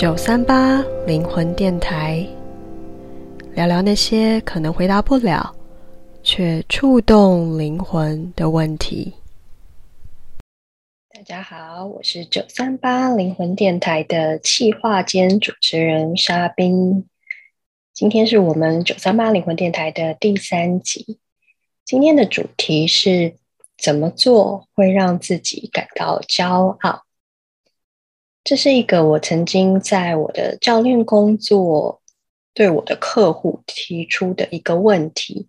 九三八灵魂电台，聊聊那些可能回答不了，却触动灵魂的问题。大家好，我是九三八灵魂电台的企划兼主持人沙冰。今天是我们九三八灵魂电台的第三集。今天的主题是怎么做会让自己感到骄傲？这是一个我曾经在我的教练工作对我的客户提出的一个问题。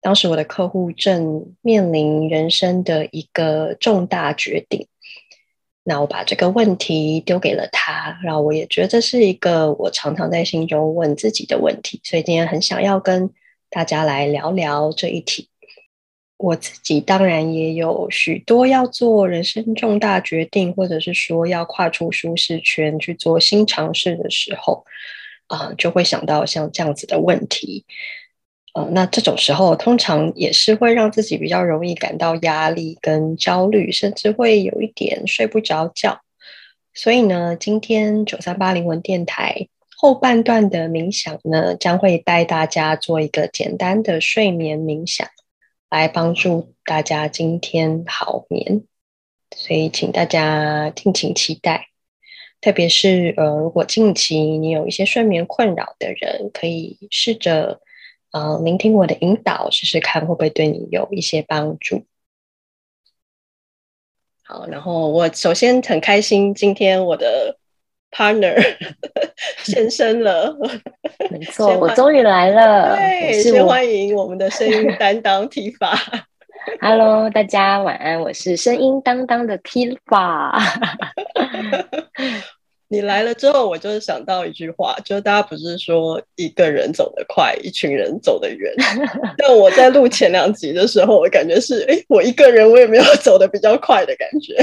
当时我的客户正面临人生的一个重大决定，那我把这个问题丢给了他，然后我也觉得这是一个我常常在心中问自己的问题，所以今天很想要跟大家来聊聊这一题。我自己当然也有许多要做人生重大决定，或者是说要跨出舒适圈去做新尝试的时候，啊、就会想到像这样子的问题。呃，那这种时候通常也是会让自己比较容易感到压力跟焦虑，甚至会有一点睡不着觉。所以呢，今天九三八灵魂电台后半段的冥想呢，将会带大家做一个简单的睡眠冥想。来帮助大家今天好眠，所以请大家敬请期待。特别是呃，如果近期你有一些睡眠困扰的人，可以试着呃聆听我的引导，试试看会不会对你有一些帮助。好，然后我首先很开心，今天我的。Partner 现身了，没错，我终于来了。对，先欢迎我们的声音担当 Tifa。Hello，大家晚安，我是声音担当的 Tifa。你来了之后，我就是想到一句话，就是大家不是说一个人走得快，一群人走得远。但我在录前两集的时候，我感觉是，哎，我一个人我也没有走得比较快的感觉。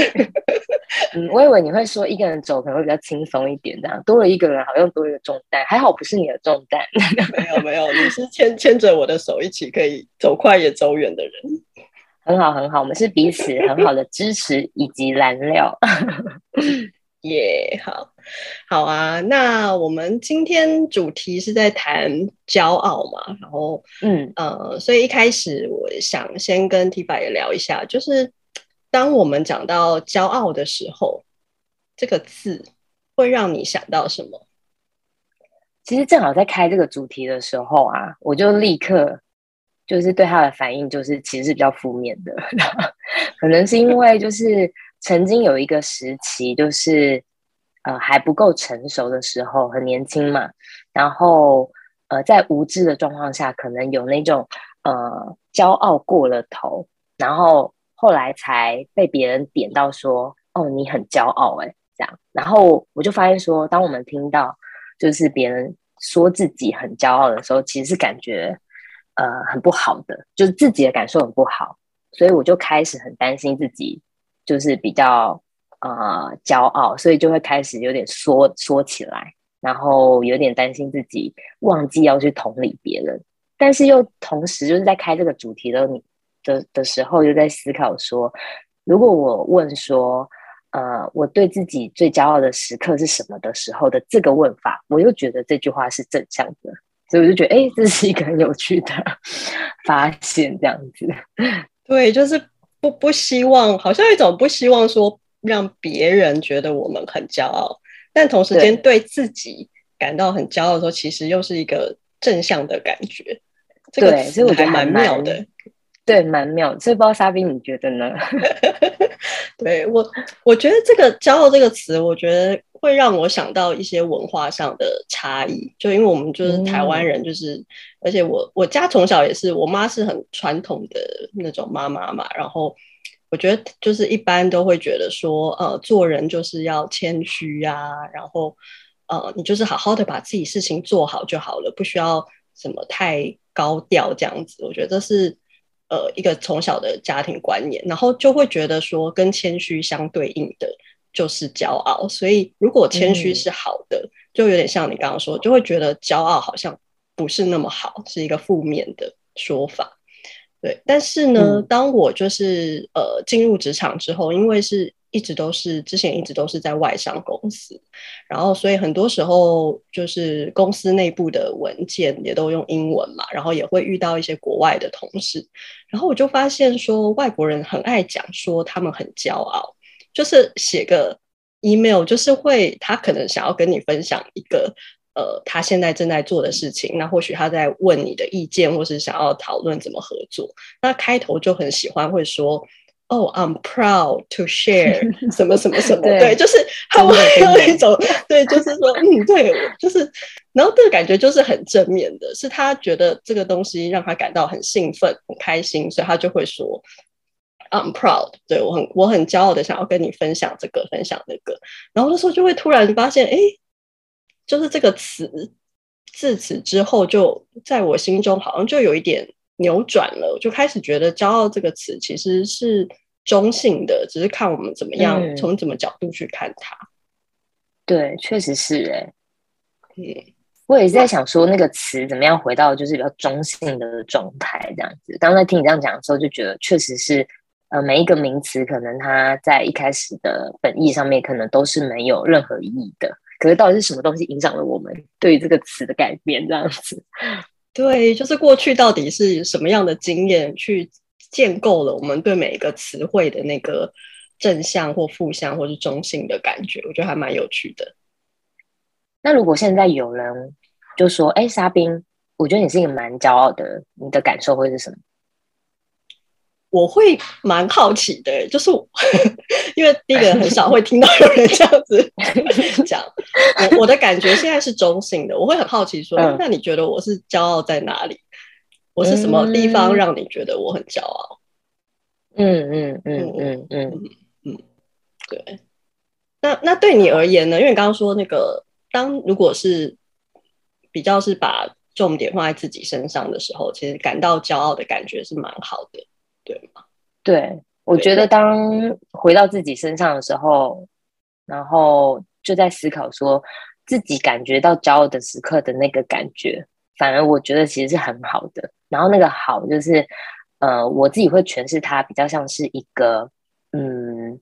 嗯，我以为你会说一个人走可能会比较轻松一点，这样多了一个人好像多一个重担，还好不是你的重担。没有没有，你是牵牵着我的手一起可以走快也走远的人。很好很好，我们是彼此很好的支持以及燃料。耶，yeah, 好，好啊。那我们今天主题是在谈骄傲嘛，然后，嗯呃，所以一开始我想先跟 Tifa 也聊一下，就是当我们讲到骄傲的时候，这个字会让你想到什么？其实正好在开这个主题的时候啊，我就立刻就是对他的反应就是其实是比较负面的，可能是因为就是。曾经有一个时期，就是呃还不够成熟的时候，很年轻嘛，然后呃在无知的状况下，可能有那种呃骄傲过了头，然后后来才被别人点到说，哦，你很骄傲哎，这样，然后我就发现说，当我们听到就是别人说自己很骄傲的时候，其实是感觉呃很不好的，就是自己的感受很不好，所以我就开始很担心自己。就是比较呃骄傲，所以就会开始有点缩缩起来，然后有点担心自己忘记要去同理别人，但是又同时就是在开这个主题的你的的时候，又在思考说，如果我问说，呃，我对自己最骄傲的时刻是什么的时候的这个问法，我又觉得这句话是正向的，所以我就觉得，哎，这是一个很有趣的 发现，这样子，对，就是。不不希望，好像一种不希望说让别人觉得我们很骄傲，但同时间对自己感到很骄傲的时候，其实又是一个正向的感觉。对，其实我觉得蛮妙的。对，蛮妙。所以不知道莎宾你觉得呢？对我，我觉得这个“骄傲”这个词，我觉得会让我想到一些文化上的差异。就因为我们就是台湾人，就是、嗯、而且我我家从小也是，我妈是很传统的那种妈妈嘛。然后我觉得就是一般都会觉得说，呃，做人就是要谦虚啊，然后呃，你就是好好的把自己事情做好就好了，不需要什么太高调这样子。我觉得这是。呃，一个从小的家庭观念，然后就会觉得说，跟谦虚相对应的就是骄傲。所以，如果谦虚是好的，嗯、就有点像你刚刚说，就会觉得骄傲好像不是那么好，是一个负面的说法。对，但是呢，嗯、当我就是呃进入职场之后，因为是一直都是之前一直都是在外商公司，然后所以很多时候就是公司内部的文件也都用英文嘛，然后也会遇到一些国外的同事，然后我就发现说外国人很爱讲说他们很骄傲，就是写个 email，就是会他可能想要跟你分享一个呃他现在正在做的事情，那或许他在问你的意见，或是想要讨论怎么合作，那开头就很喜欢会说。哦、oh，I'm proud to share 什么什么什么，对，对，就是他们有一种，对，就是说，嗯，对，就是，然后这个感觉就是很正面的，是他觉得这个东西让他感到很兴奋、很开心，所以他就会说，I'm proud，对，我很我很骄傲的想要跟你分享这个，分享那个，然后那时候就会突然发现，哎，就是这个词，自此之后就在我心中好像就有一点。扭转了，我就开始觉得“骄傲”这个词其实是中性的，只是看我们怎么样从怎么角度去看它。对，确实是哎。嗯，我也是在想说，那个词怎么样回到就是比较中性的状态这样子。刚才听你这样讲的时候，就觉得确实是，呃，每一个名词可能它在一开始的本意上面可能都是没有任何意义的。可是到底是什么东西影响了我们对于这个词的改变这样子？对，就是过去到底是什么样的经验去建构了我们对每一个词汇的那个正向或负向或是中性的感觉，我觉得还蛮有趣的。那如果现在有人就说：“哎，沙冰，我觉得你是一个蛮骄傲的，你的感受会是什么？”我会蛮好奇的，就是因为第一个很少会听到有人这样子 讲，我我的感觉现在是中性的，我会很好奇说，嗯、那你觉得我是骄傲在哪里？我是什么地方让你觉得我很骄傲？嗯嗯嗯嗯嗯嗯，对。那那对你而言呢？因为你刚刚说那个，当如果是比较是把重点放在自己身上的时候，其实感到骄傲的感觉是蛮好的。对吗？对，我觉得当回到自己身上的时候，然后就在思考说自己感觉到骄傲的时刻的那个感觉，反而我觉得其实是很好的。然后那个好就是，呃，我自己会诠释它比较像是一个，嗯，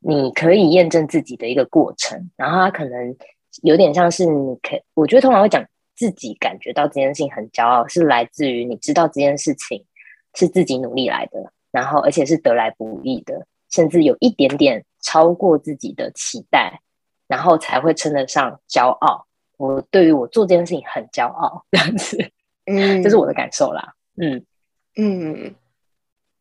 你可以验证自己的一个过程。然后它可能有点像是你可，我觉得通常会讲自己感觉到这件事情很骄傲，是来自于你知道这件事情。是自己努力来的，然后而且是得来不易的，甚至有一点点超过自己的期待，然后才会称得上骄傲。我对于我做这件事情很骄傲，这样子，嗯，这是我的感受啦。嗯嗯，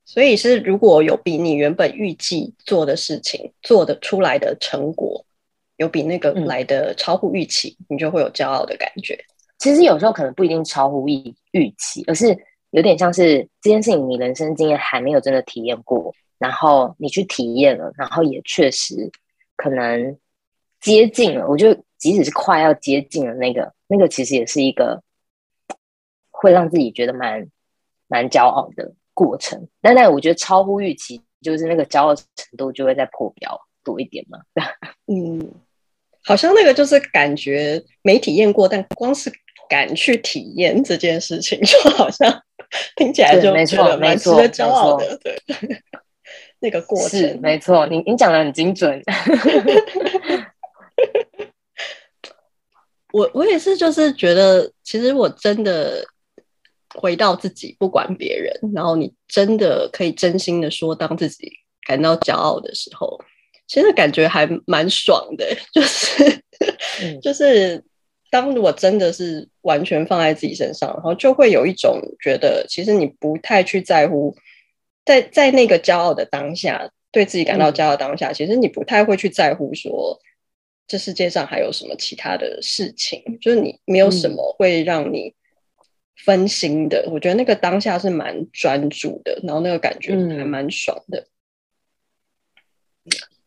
所以是如果有比你原本预计做的事情做得出来的成果，有比那个来的超乎预期，嗯，你就会有骄傲的感觉。其实有时候可能不一定超乎预预期，而是。有点像是这件事情，你人生经验还没有真的体验过，然后你去体验了，然后也确实可能接近了。我觉得即使是快要接近了，那个那个其实也是一个会让自己觉得蛮蛮骄傲的过程。但但我觉得超乎预期，就是那个骄傲程度就会再破表多一点嘛。嗯，好像那个就是感觉没体验过，但光是敢去体验这件事情，就好像。听起来就没错蛮值得骄傲的，对，那个过程是没错。你你讲的很精准。我我也是，就是觉得，其实我真的回到自己，不管别人，然后你真的可以真心的说，当自己感到骄傲的时候，其实感觉还蛮爽的，就是、嗯、就是。当我真的是完全放在自己身上，然后就会有一种觉得，其实你不太去在乎，在在那个骄傲的当下，对自己感到骄傲的当下，嗯，其实你不太会去在乎说，这世界上还有什么其他的事情，就是你没有什么会让你分心的。嗯，我觉得那个当下是蛮专注的，然后那个感觉还蛮爽的。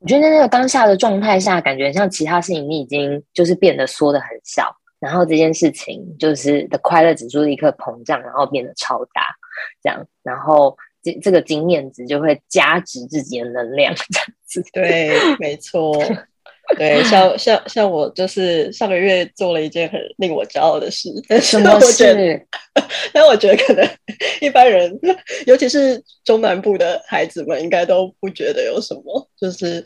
我觉得在那个当下的状态下，感觉像其他事情你已经就是变得缩的很小，然后这件事情就是的快乐指数立刻膨胀，然后变得超大，这样，然后这这个经验值就会加值自己的能量，这样子。对，没错。对，像像像我就是上个月做了一件很令我骄傲的事，但是我觉得，但我觉得可能 一般人，尤其是中南部的孩子们，应该都不觉得有什么。就是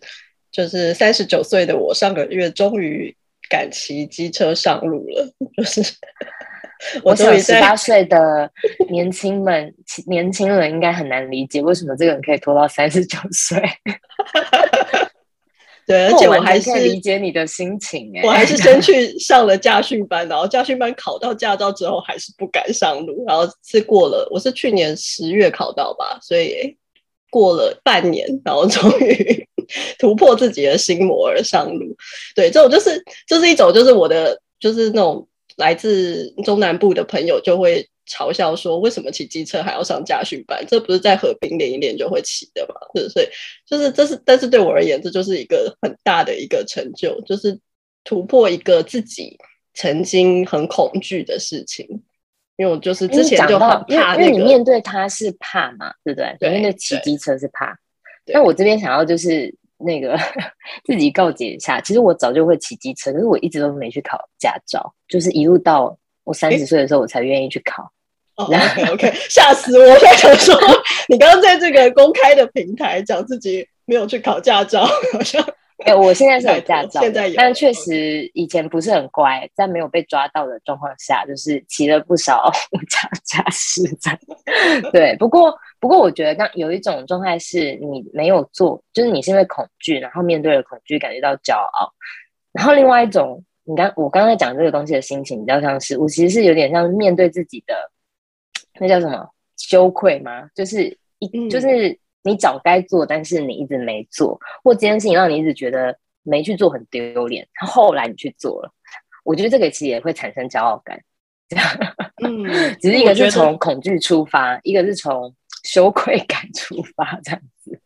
就是三十九岁的我，上个月终于敢骑机车上路了。就是 我想十八岁的年轻们，年轻人应该很难理解为什么这个人可以拖到三十九岁。对，而且我还是理解你的心情哎，我还是先 去上了驾训班，然后驾训班考到驾照之后，还是不敢上路，然后是过了，我是去年十月考到吧，所以过了半年，然后终于 突破自己的心魔而上路。对，这种就是就是一种就是我的就是那种来自中南部的朋友就会。嘲笑说：“为什么骑机车还要上驾训班？这不是在河边练一练就会骑的嘛？”是，所以就是这是，但是对我而言，这就是一个很大的一个成就，就是突破一个自己曾经很恐惧的事情。因为我就是之前就很怕，因为你面对他是怕嘛，对不对？对，面对骑机车是怕。那我这边想要就是那个 自己告诫一下，其实我早就会骑机车，可是我一直都没去考驾照，就是一路到我三十岁的时候，我才愿意去考。哦、oh，OK，OK，吓死我！我想说，你刚刚在这个公开的平台讲自己没有去考驾照，好像哎，我现在是有 驾照，现在有，但确实以前不是很乖，在没有被抓到的状况下，就是骑了不少无 驾驾驶证对，不过不过，我觉得刚有一种状态是你没有做，就是你是因为恐惧，然后面对了恐惧感觉到骄傲，然后另外一种，你刚我刚才讲这个东西的心情比较像是，我其实是有点像面对自己的。那叫什么羞愧吗？就是一、嗯、就是你早该做，但是你一直没做，或这件事情让你一直觉得没去做很丢脸，后来你去做了，我觉得这个其实也会产生骄傲感。这样，嗯，只是一个是从恐惧出发，一个是从羞愧感 出发，这样子。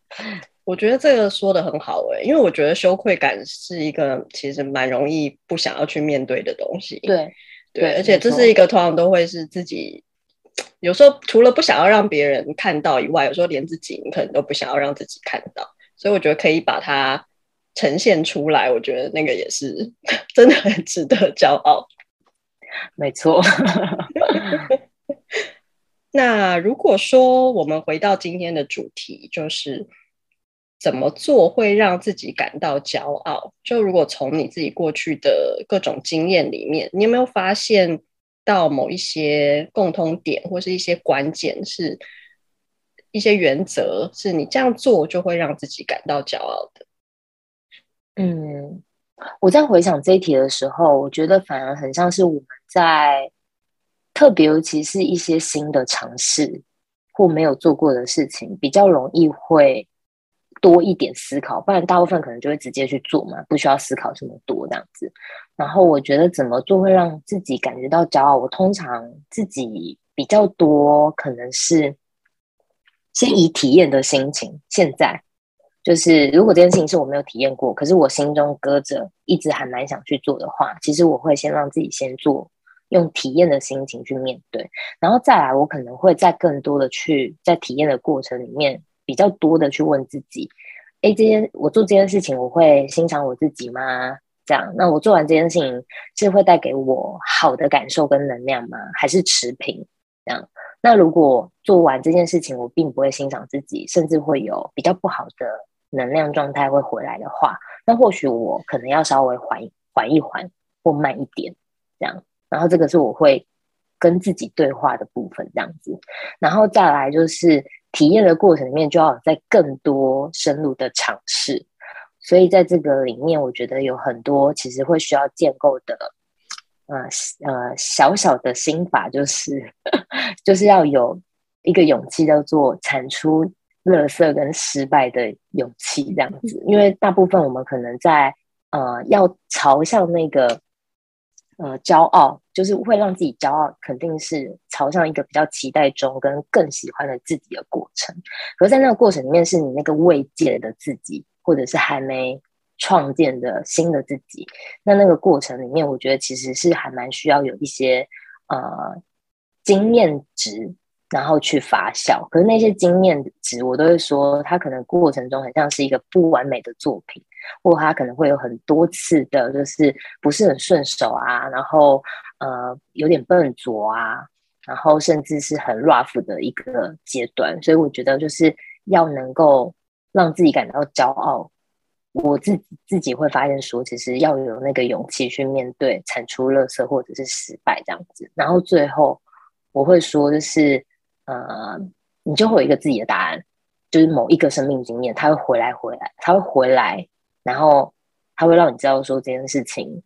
我觉得这个说的很好诶、欸，因为我觉得羞愧感是一个其实蛮容易不想要去面对的东西。对对，对，而且这是一个通常都会是自己。有时候除了不想要让别人看到以外，有时候连自己你可能都不想要让自己看到，所以我觉得可以把它呈现出来，我觉得那个也是 真的很值得骄傲。没错。那如果说我们回到今天的主题，就是怎么做会让自己感到骄傲？就如果从你自己过去的各种经验里面，你有没有发现？到某一些共通点，或是一些关键，是一些原则，是你这样做就会让自己感到骄傲的。嗯，我在回想这一题的时候，我觉得反而很像是我们在特别，尤其是一些新的尝试或没有做过的事情，比较容易会。多一点思考，不然大部分可能就会直接去做嘛，不需要思考这么多这样子。然后我觉得怎么做会让自己感觉到骄傲？我通常自己比较多，可能是先以体验的心情。现在就是如果这件事情是我没有体验过，可是我心中搁着，一直还蛮想去做的话，其实我会先让自己先做，用体验的心情去面对，然后再来，我可能会再更多的去在体验的过程里面。比较多的去问自己，哎，这件我做这件事情，我会欣赏我自己吗？这样，那我做完这件事情是会带给我好的感受跟能量吗？还是持平？这样，那如果做完这件事情，我并不会欣赏自己，甚至会有比较不好的能量状态会回来的话，那或许我可能要稍微缓缓一缓或慢一点，这样。然后这个是我会跟自己对话的部分，这样子。然后再来就是。体验的过程里面，就要在更多深入的尝试，所以在这个里面，我觉得有很多其实会需要建构的，呃呃，小小的心法，就是 就是要有一个勇气，叫做产出乐色跟失败的勇气，这样子。因为大部分我们可能在呃要朝向那个。呃，骄傲就是会让自己骄傲，肯定是朝向一个比较期待中跟更喜欢的自己的过程。可是，在那个过程里面，是你那个未见的自己，或者是还没创建的新的自己。那那个过程里面，我觉得其实是还蛮需要有一些呃经验值然后去发酵。可是那些经验值，我都会说，它可能过程中很像是一个不完美的作品，或他可能会有很多次的，就是不是很顺手啊，然后呃有点笨拙啊，然后甚至是很 rough 的一个阶段。所以我觉得就是要能够让自己感到骄傲。我自自己会发现说，其实要有那个勇气去面对产出垃圾或者是失败这样子，然后最后我会说，就是呃，你就会有一个自己的答案，就是某一个生命经验，它会回来，回来，它会回来，然后它会让你知道说这件事情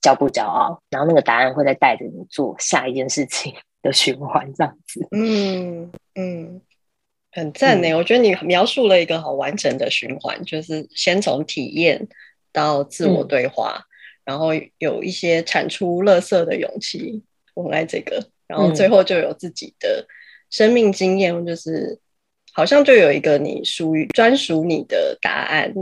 骄不骄傲，然后那个答案会再带着你做下一件事情的循环这样子。嗯嗯。很赞呢，嗯、我觉得你描述了一个好完整的循环，就是先从体验到自我对话，嗯、然后有一些产出乐色的勇气，我很爱这个，然后最后就有自己的生命经验，就是好像就有一个你属于专属你的答案。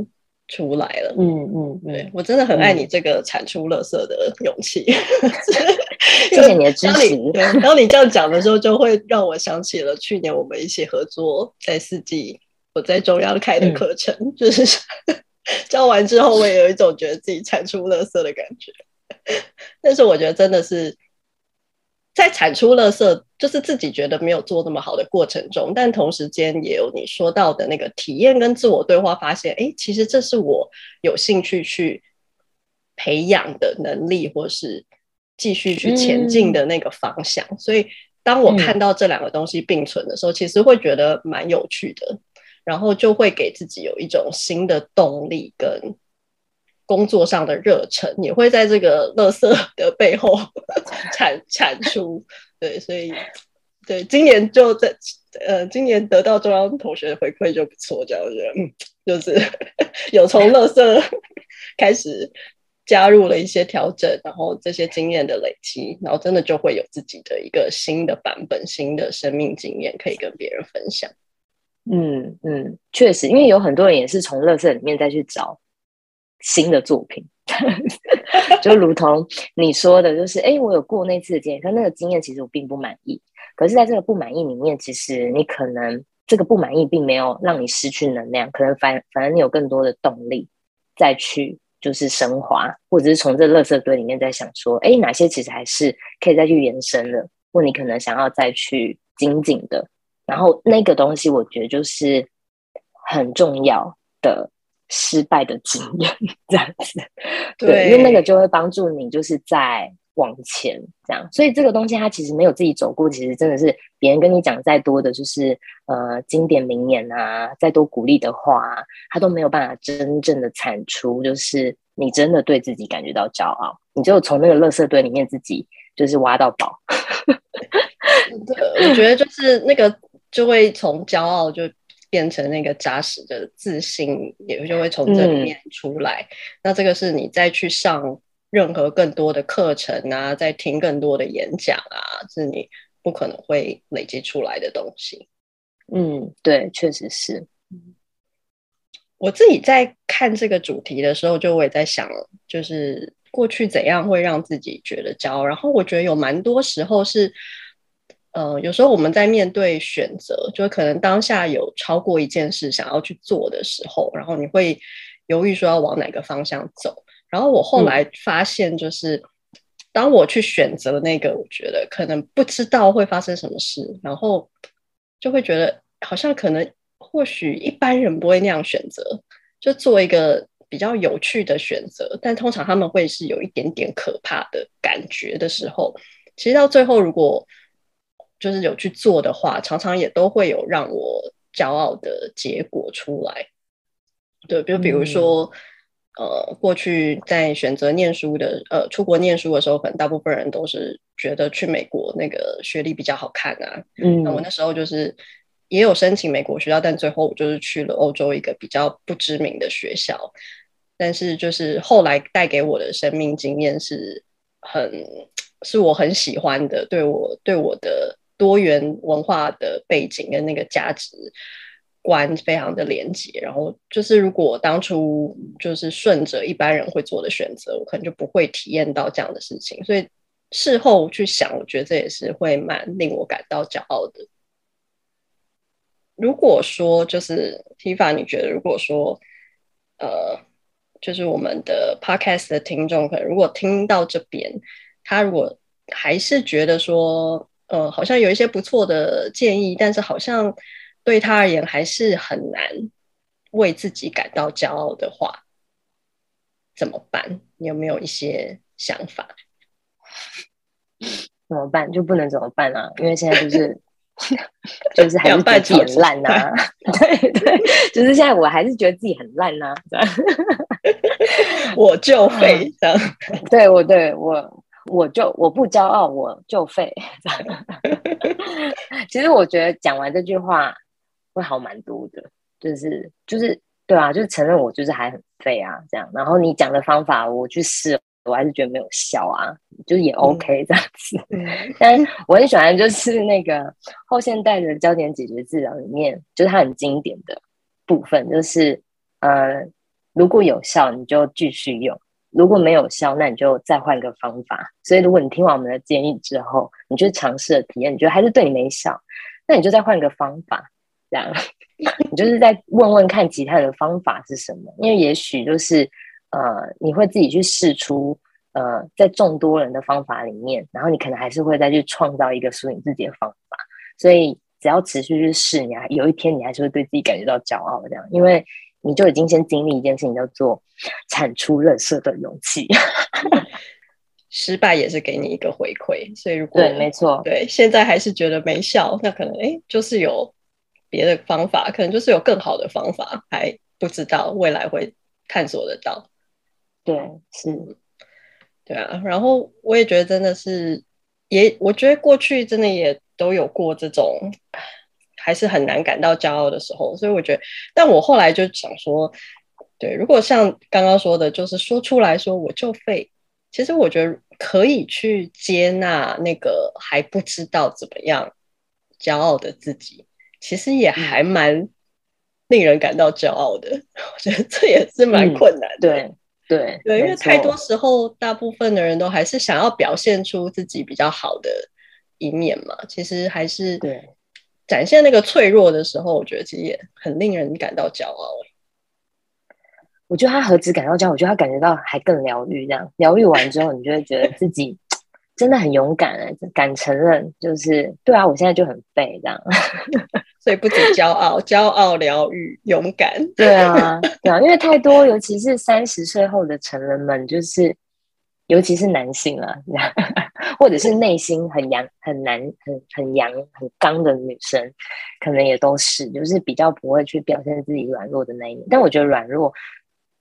出来了，嗯嗯，对、嗯、我真的很爱你这个产出垃圾的勇气，嗯、谢谢你的支持。然后你这样讲的时候，就会让我想起了去年我们一起合作在四季，我在中央开的课程，嗯、就是 教完之后，我也有一种觉得自己产出垃圾的感觉。但是我觉得真的是。在产出垃圾，就是自己觉得没有做那么好的过程中，但同时间也有你说到的那个体验跟自我对话，发现，哎，其实这是我有兴趣去培养的能力，或是继续去前进的那个方向。嗯、所以，当我看到这两个东西并存的时候，嗯、其实会觉得蛮有趣的，然后就会给自己有一种新的动力跟。工作上的热忱也会在这个乐色的背后 产 产出，对，所以对今年就在呃，今年得到中央同学的回馈就不错，这样我觉得嗯，就是 有从乐色开始加入了一些调整，然后这些经验的累积，然后真的就会有自己的一个新的版本、新的生命经验可以跟别人分享。嗯嗯，确实，因为有很多人也是从乐色里面再去找。新的作品，就如同你说的，就是哎、我有过那次的经验，可那个经验其实我并不满意。可是，在这个不满意里面，其实你可能这个不满意并没有让你失去能量，可能反反而你有更多的动力再去就是升华，或者是从这垃圾堆里面在想说，哎、哪些其实还是可以再去延伸的，或你可能想要再去精进的。然后那个东西，我觉得就是很重要的。失败的经验这样子，对，对，因为那个就会帮助你，就是在往前这样。所以这个东西它其实没有自己走过，其实真的是别人跟你讲再多的，就是呃经典名言啊，再多鼓励的话，它都没有办法真正的产出，就是你真的对自己感觉到骄傲。你就从那个垃圾堆里面自己就是挖到宝。我觉得就是那个就会从骄傲就。变成那个扎实的自信，也就会从这里面出来。嗯、那这个是你再去上任何更多的课程啊，再听更多的演讲啊，是你不可能会累积出来的东西。嗯，对，确实是。我自己在看这个主题的时候，就我也在想，就是过去怎样会让自己觉得骄傲。然后我觉得有蛮多时候是。呃，有时候我们在面对选择，就可能当下有超过一件事想要去做的时候，然后你会犹豫说要往哪个方向走。然后我后来发现，就是、嗯、当我去选择那个，我觉得可能不知道会发生什么事，然后就会觉得好像可能或许一般人不会那样选择，就做一个比较有趣的选择，但通常他们会是有一点点可怕的感觉的时候，其实到最后如果就是有去做的话，常常也都会有让我骄傲的结果出来。对，比如比如说，嗯、呃，过去在选择念书的，呃，出国念书的时候，可能大部分人都是觉得去美国那个学历比较好看啊。嗯，那我那时候就是也有申请美国学校，但最后我就是去了欧洲一个比较不知名的学校。但是就是后来带给我的生命经验是很是我很喜欢的，对我对我的。多元文化的背景跟那个价值观非常的连接，然后就是如果当初就是顺着一般人会做的选择，我可能就不会体验到这样的事情。所以事后去想，我觉得这也是会蛮令我感到骄傲的。如果说就是 Tifa，你觉得如果说呃，就是我们的 Podcast 的听众，可能如果听到这边，他如果还是觉得说，呃，好像有一些不错的建议，但是好像对他而言还是很难为自己感到骄傲的话，怎么办？你有没有一些想法？怎么办？就不能怎么办啊？因为现在就是 就是还是觉得自己很烂呐、啊，对对，就是现在我还是觉得自己很烂呐、啊，我就会这样，对我对我我就我不骄傲，我就废。其实我觉得讲完这句话会好蛮多的，就是就是对啊，就是承认我就是还很废啊，这样。然后你讲的方法我去试。我还是觉得没有效啊，就是也 OK 这样子。嗯、但我很喜欢，就是那个后现代的焦点解决治疗里面，就是它很经典的部分，就是呃，如果有效，你就继续用；如果没有效，那你就再换个方法。所以，如果你听完我们的建议之后，你就尝试了体验，你觉得还是对你没效，那你就再换个方法，这样 你就是再问问看其他的方法是什么，因为也许就是。呃，你会自己去试出呃，在众多人的方法里面，然后你可能还是会再去创造一个属于你自己的方法。所以只要持续去试，你还有一天你还是会对自己感觉到骄傲这样，因为你就已经先经历一件事情，叫做产出垃圾的勇气。失败也是给你一个回馈，所以如果对，没错，对，现在还是觉得没效，那可能哎，就是有别的方法，可能就是有更好的方法，还不知道未来会探索得到。对，是，对啊，然后我也觉得真的是，也我觉得过去真的也都有过这种，还是很难感到骄傲的时候，所以我觉得，但我后来就想说，对，如果像刚刚说的，就是说出来说我就废，其实我觉得可以去接纳那个还不知道怎么样骄傲的自己，其实也还蛮令人感到骄傲的，嗯、我觉得这也是蛮困难的。嗯、对。对对，因为太多时候，大部分的人都还是想要表现出自己比较好的一面嘛。其实还是对展现那个脆弱的时候，我觉得其实也很令人感到骄傲。我觉得他何止感到骄傲，我觉得他感觉到还更疗愈。这样疗愈完之后，你就会觉得自己 真的很勇敢哎，敢承认就是对啊，我现在就很废这样。所以不止骄傲，骄傲、疗愈、勇敢。对啊，对啊，因为太多，尤其是三十岁后的成人们，就是尤其是男性啊，或者是内心很阳、很难、很很阳、很刚的女生，可能也都是，就是比较不会去表现自己软弱的那一面。但我觉得软弱，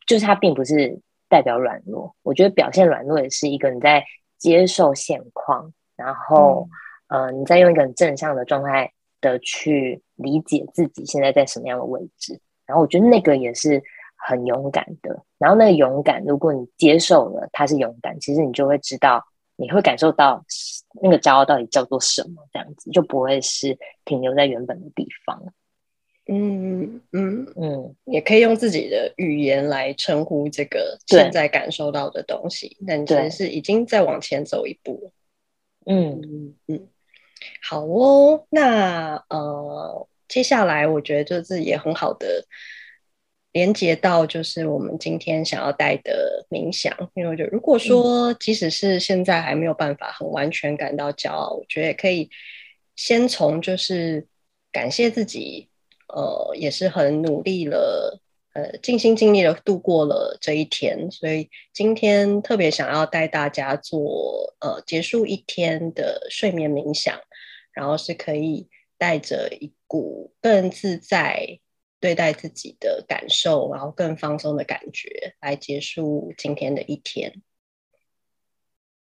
就是它并不是代表软弱。我觉得表现软弱也是一个你在接受现况，然后、嗯、呃，你在用一个很正向的状态。的去理解自己现在在什么样的位置，然后我觉得那个也是很勇敢的。然后那个勇敢，如果你接受了他是勇敢，其实你就会知道，你会感受到那个骄傲到底叫做什么，这样子就不会是停留在原本的地方。嗯嗯嗯，也可以用自己的语言来称呼这个现在感受到的东西，但其实是已经在往前走一步。嗯嗯嗯。好哦，那呃，接下来我觉得就是也很好的连接到就是我们今天想要带的冥想，因为我觉得如果说即使是现在还没有办法很完全感到骄傲，我觉得也可以先从就是感谢自己，呃，也是很努力了，呃，尽心尽力的度过了这一天，所以今天特别想要带大家做呃结束一天的睡眠冥想。然后是可以带着一股更自在对待自己的感受，然后更放松的感觉来结束今天的一天。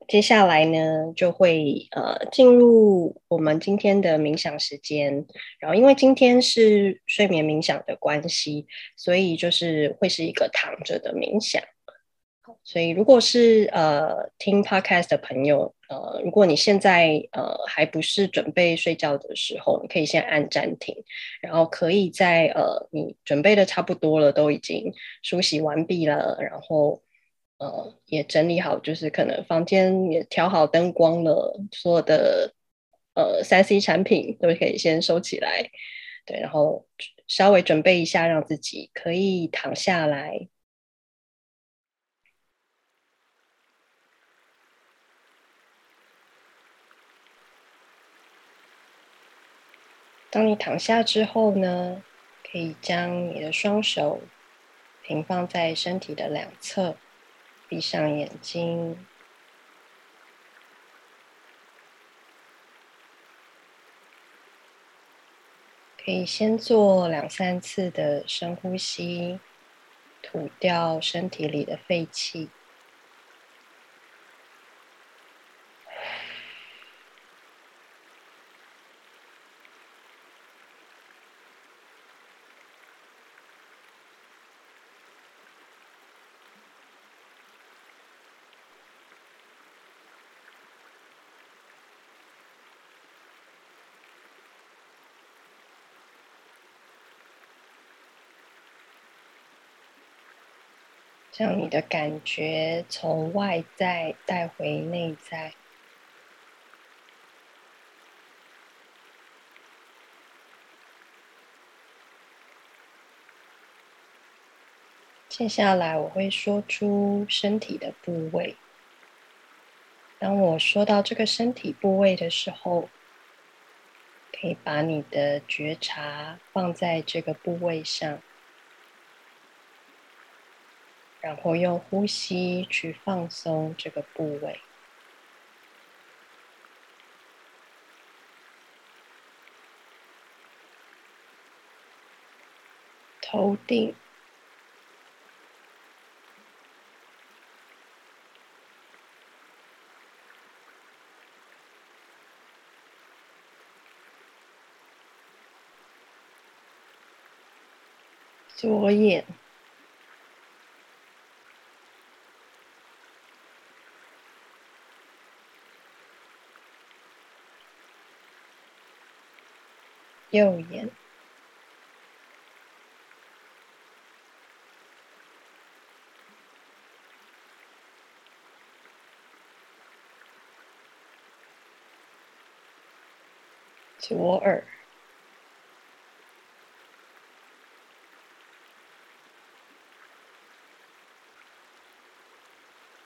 接下来呢，就会呃进入我们今天的冥想时间。然后因为今天是睡眠冥想的关系，所以就是会是一个躺着的冥想。所以，如果是呃听 podcast 的朋友，呃，如果你现在呃还不是准备睡觉的时候，你可以先按暂停，然后可以在呃你准备的差不多了，都已经梳洗完毕了，然后呃也整理好，就是可能房间也调好灯光了，所有的呃三 C 产品都可以先收起来对，然后稍微准备一下，让自己可以躺下来。当你躺下之后呢，可以将你的双手平放在身体的两侧，闭上眼睛，可以先做两三次的深呼吸，吐掉身体里的废气。将你的感觉从外在带回内在。接下来我会说出身体的部位。当我说到这个身体部位的时候，可以把你的觉察放在这个部位上。然后用呼吸去放松这个部位，头顶、左眼。右眼，左耳，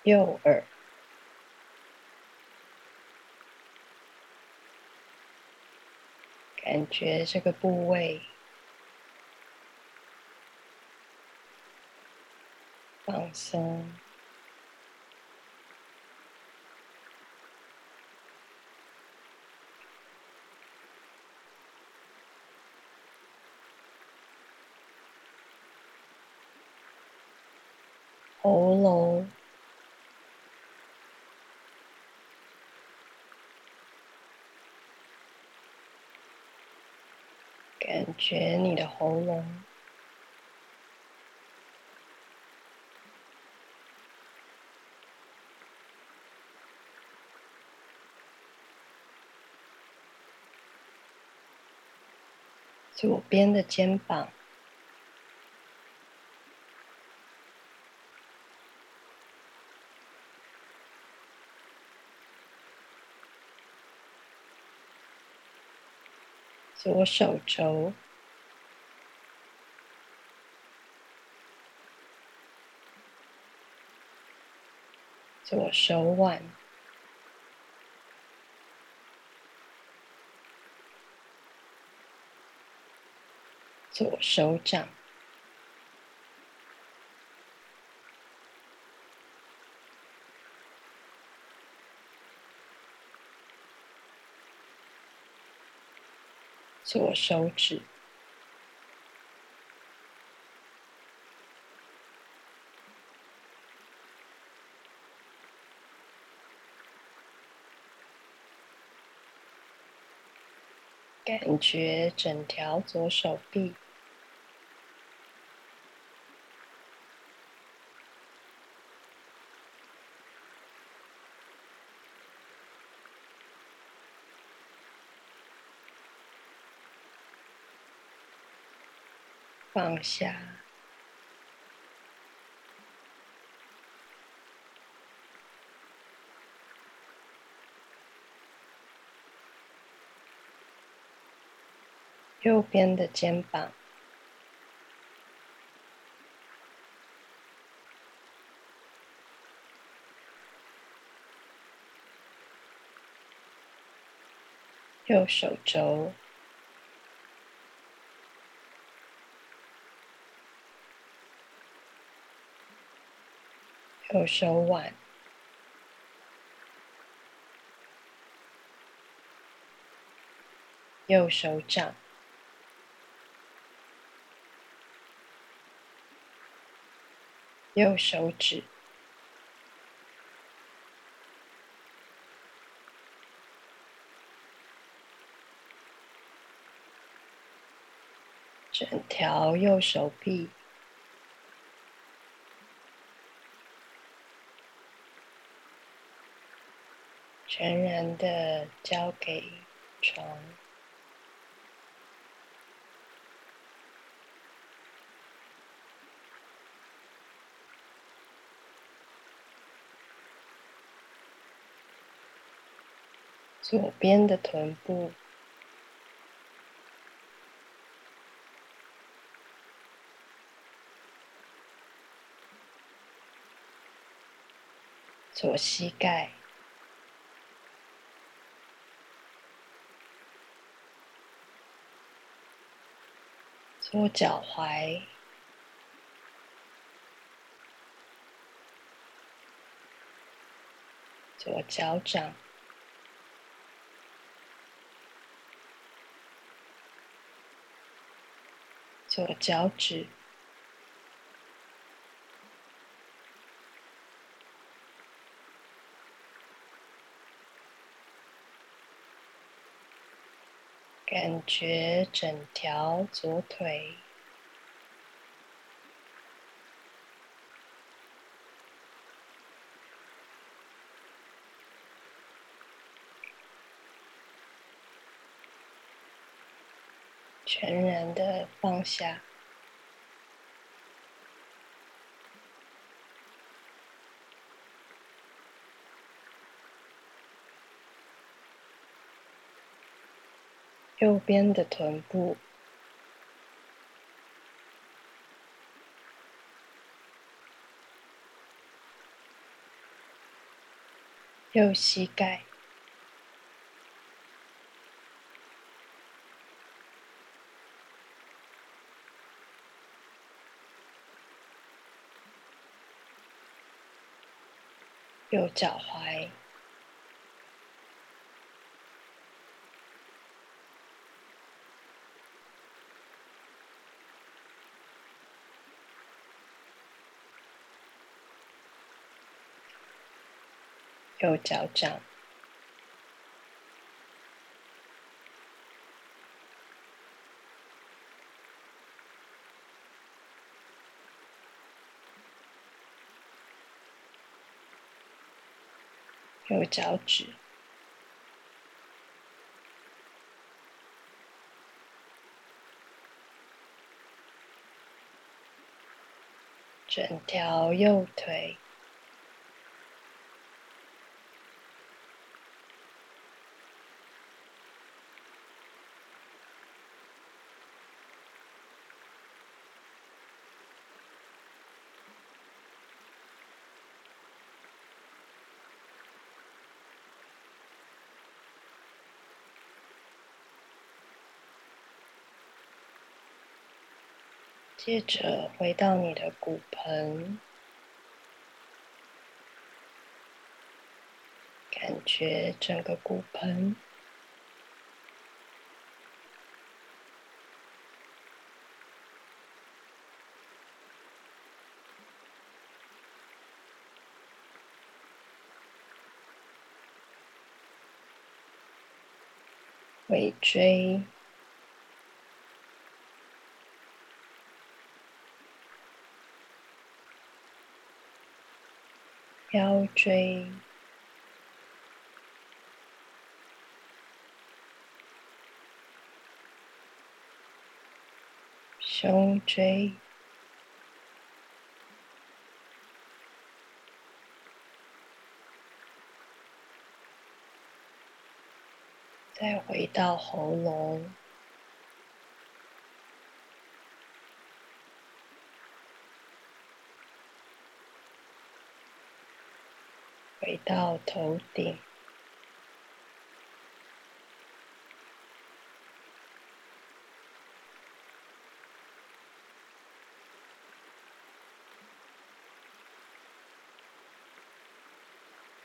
右耳。感觉这个部位放松，喉咙。感觉你的喉咙，左边的肩膀，左手肘，左手腕，左手掌。左手指，感觉整条左手臂。放下，右边的肩膀，右手肘。右手腕，右手掌，右手指，整条右手臂。全然的交给床，左边的臀部，左膝盖。左脚踝，左脚掌，左脚趾，感觉整条左腿全然的放下。右边的臀部，右膝盖，脚踝。右脚掌，我脚趾，整条右腿。接着回到你的骨盆，感觉整个骨盆尾椎。腰椎、胸椎，再回到喉咙。回到头顶。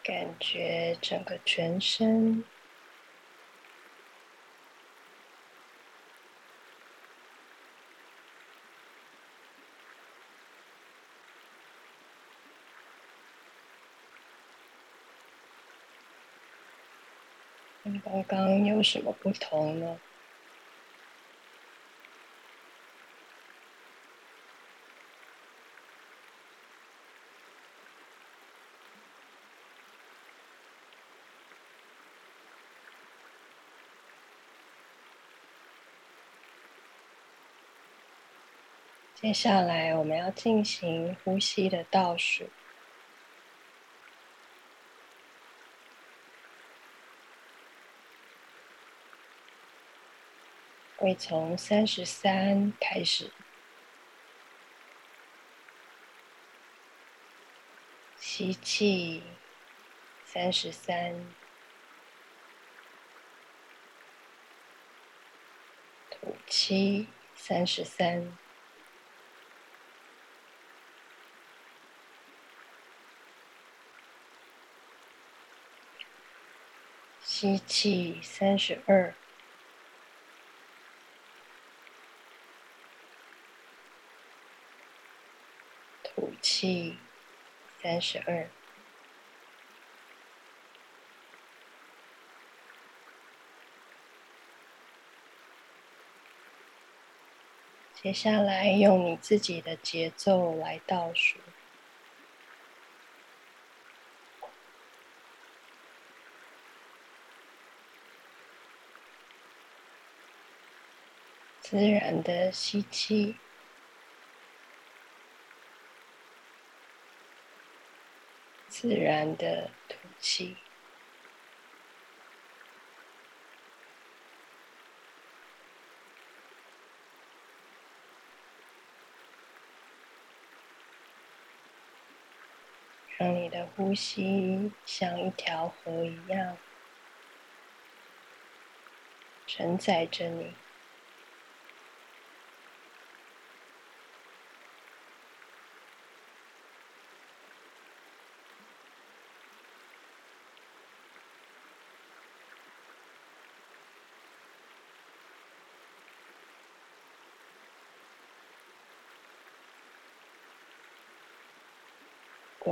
感觉整个全身跟刚刚有什么不同呢？接下来，我们要进行呼吸的倒数，会从三十三开始，吸气，三十三，吐气，三十三。吸气三十二，吐气三十二。接下来用你自己的节奏来倒数。自然的吸气，自然的吐气，让你的呼吸像一条河一样，承载着你。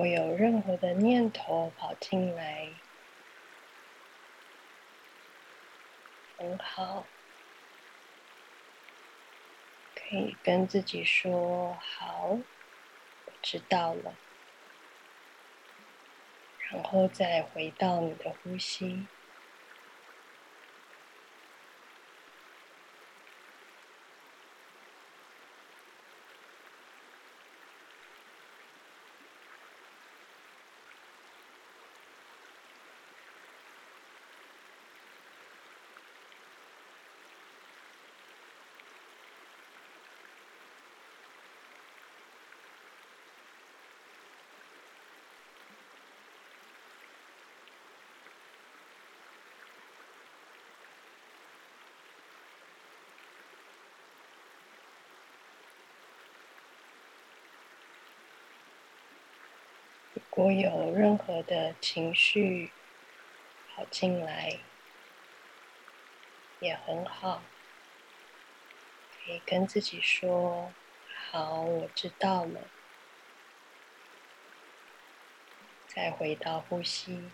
有任何的念头跑进来，很好，可以跟自己说：“好，我知道了。”然后再回到你的呼吸。如果有任何的情绪跑进来，也很好，可以跟自己说：“好，我知道了。”再回到呼吸。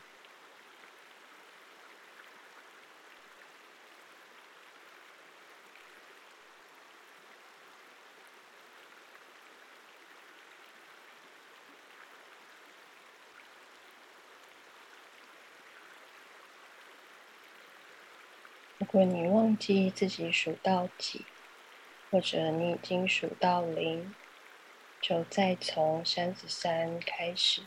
如果你忘记自己数到几，或者你已经数到零，就再从三十三开始。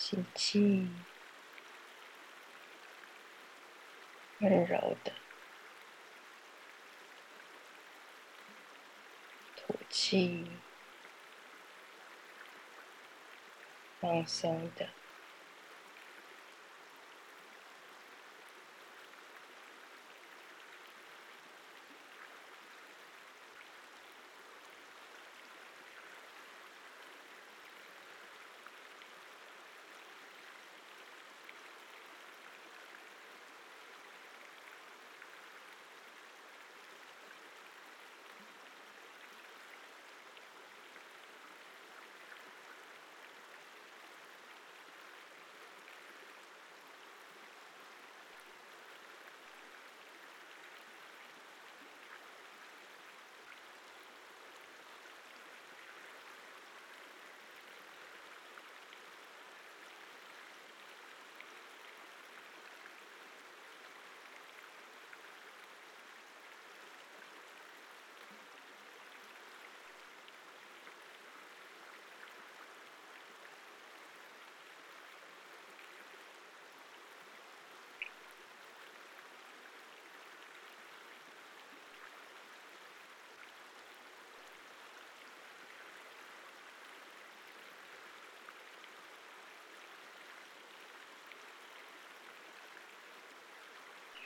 吸气，温柔的吐气，放松的。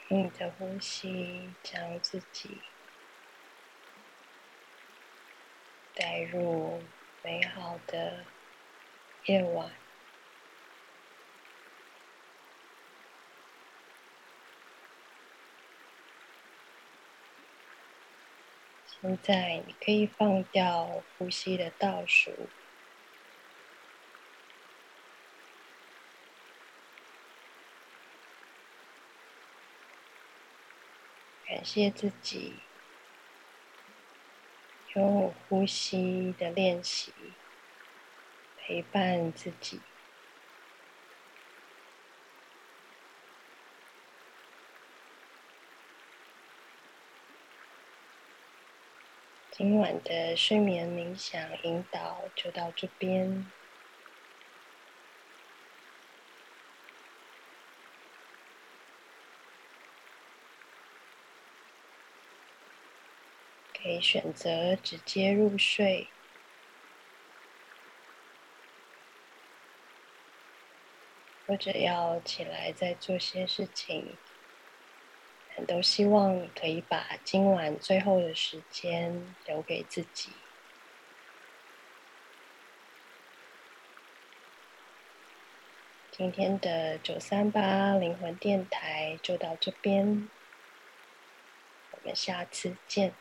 你的呼吸将自己带入美好的夜晚。现在，你可以放掉呼吸的倒数。感谢自己用呼吸的练习陪伴自己，今晚的睡眠冥想引导就到这边。可以选择直接入睡，或者要起来再做些事情，都希望可以把今晚最后的时间留给自己。今天的九三八灵魂电台就到这边，我们下次见。